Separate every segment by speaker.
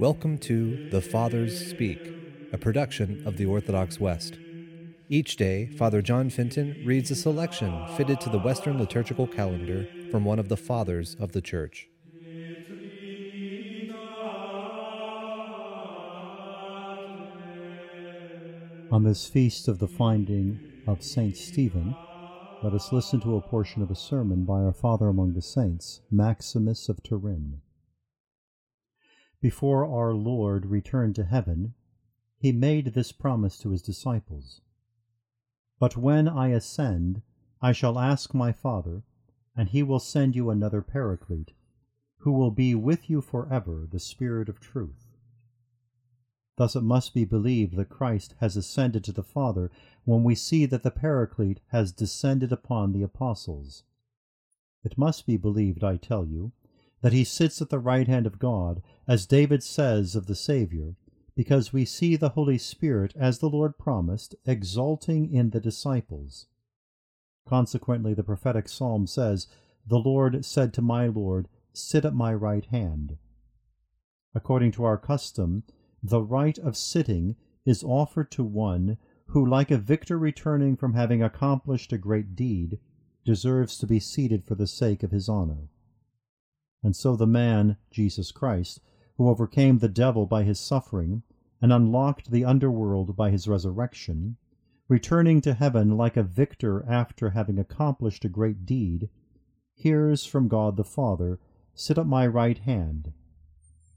Speaker 1: Welcome to The Fathers Speak, a production of the Orthodox West. Each day, Father John Fenton reads a selection fitted to the Western liturgical calendar from one of the Fathers of the Church.
Speaker 2: On this feast of the finding of Saint Stephen, let us listen to a portion of a sermon by our Father among the Saints, Maximus of Turin. Before our Lord returned to heaven, he made this promise to his disciples But when I ascend, I shall ask my Father, and he will send you another Paraclete, who will be with you forever, the Spirit of truth. Thus it must be believed that Christ has ascended to the Father when we see that the Paraclete has descended upon the apostles. It must be believed, I tell you, that he sits at the right hand of God, as David says of the Saviour, because we see the Holy Spirit, as the Lord promised, exalting in the disciples. Consequently, the prophetic psalm says, The Lord said to my Lord, Sit at my right hand. According to our custom, the right of sitting is offered to one who, like a victor returning from having accomplished a great deed, deserves to be seated for the sake of his honor. And so the man, Jesus Christ, who overcame the devil by his suffering and unlocked the underworld by his resurrection, returning to heaven like a victor after having accomplished a great deed, hears from God the Father, Sit at my right hand.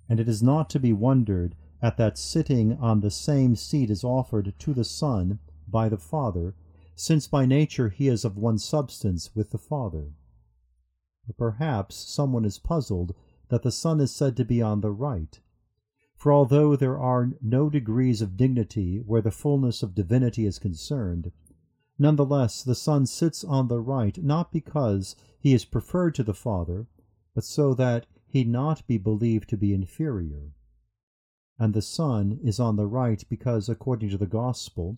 Speaker 2: And it is not to be wondered at that sitting on the same seat is offered to the Son by the Father, since by nature he is of one substance with the Father. But perhaps someone is puzzled that the Son is said to be on the right. For although there are no degrees of dignity where the fullness of divinity is concerned, none the less the Son sits on the right not because he is preferred to the Father, but so that he not be believed to be inferior and the Son is on the right because, according to the Gospel,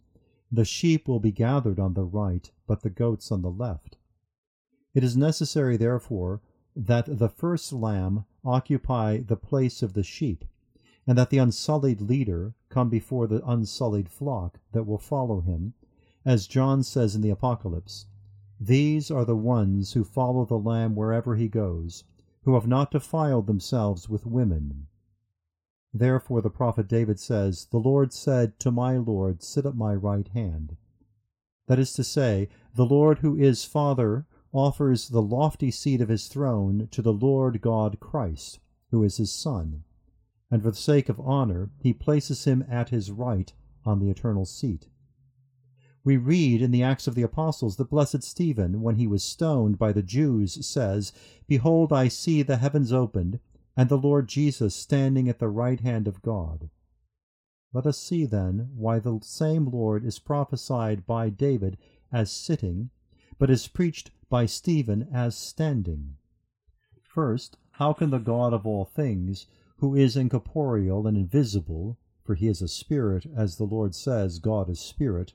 Speaker 2: the sheep will be gathered on the right, but the goats on the left. It is necessary, therefore, that the first lamb occupy the place of the sheep, and that the unsullied leader come before the unsullied flock that will follow him, as John says in the Apocalypse, These are the ones who follow the Lamb wherever he goes, who have not defiled themselves with women. Therefore the prophet David says, The Lord said to my Lord, Sit at my right hand. That is to say, the Lord who is Father offers the lofty seat of his throne to the Lord God Christ, who is his Son, and for the sake of honor he places him at his right on the eternal seat. We read in the Acts of the Apostles that blessed Stephen, when he was stoned by the Jews, says, Behold, I see the heavens opened, and the Lord Jesus standing at the right hand of God. Let us see then why the same Lord is prophesied by David as sitting, but is preached by Stephen as standing. First, how can the God of all things, who is incorporeal and invisible, for he is a spirit, as the Lord says, God is spirit,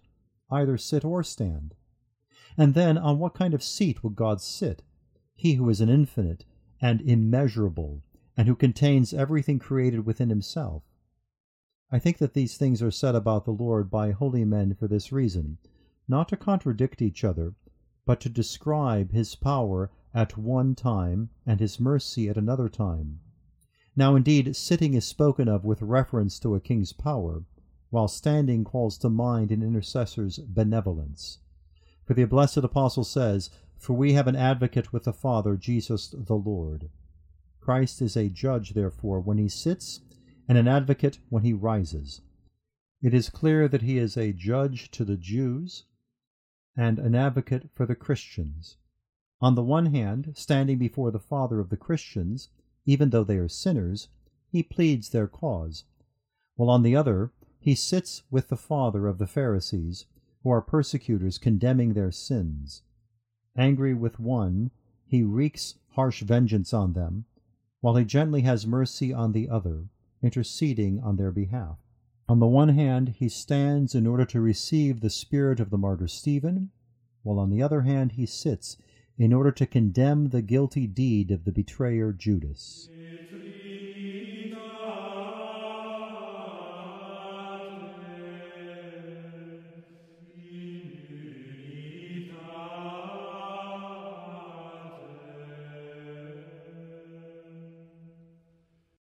Speaker 2: either sit or stand? And then, on what kind of seat would God sit? He who is an infinite and immeasurable, and who contains everything created within himself. I think that these things are said about the Lord by holy men for this reason, not to contradict each other, but to describe his power at one time and his mercy at another time. Now indeed sitting is spoken of with reference to a king's power, while standing calls to mind an intercessor's benevolence. For the blessed apostle says, For we have an advocate with the Father, Jesus the Lord. Christ is a judge, therefore, when he sits, and an advocate when he rises. It is clear that he is a judge to the Jews and an advocate for the Christians. On the one hand, standing before the Father of the Christians, even though they are sinners, he pleads their cause, while on the other, he sits with the Father of the Pharisees, who are persecutors condemning their sins. Angry with one, he wreaks harsh vengeance on them, while he gently has mercy on the other, interceding on their behalf. On the one hand, he stands in order to receive the spirit of the martyr Stephen, while on the other hand he sits in order to condemn the guilty deed of the betrayer Judas.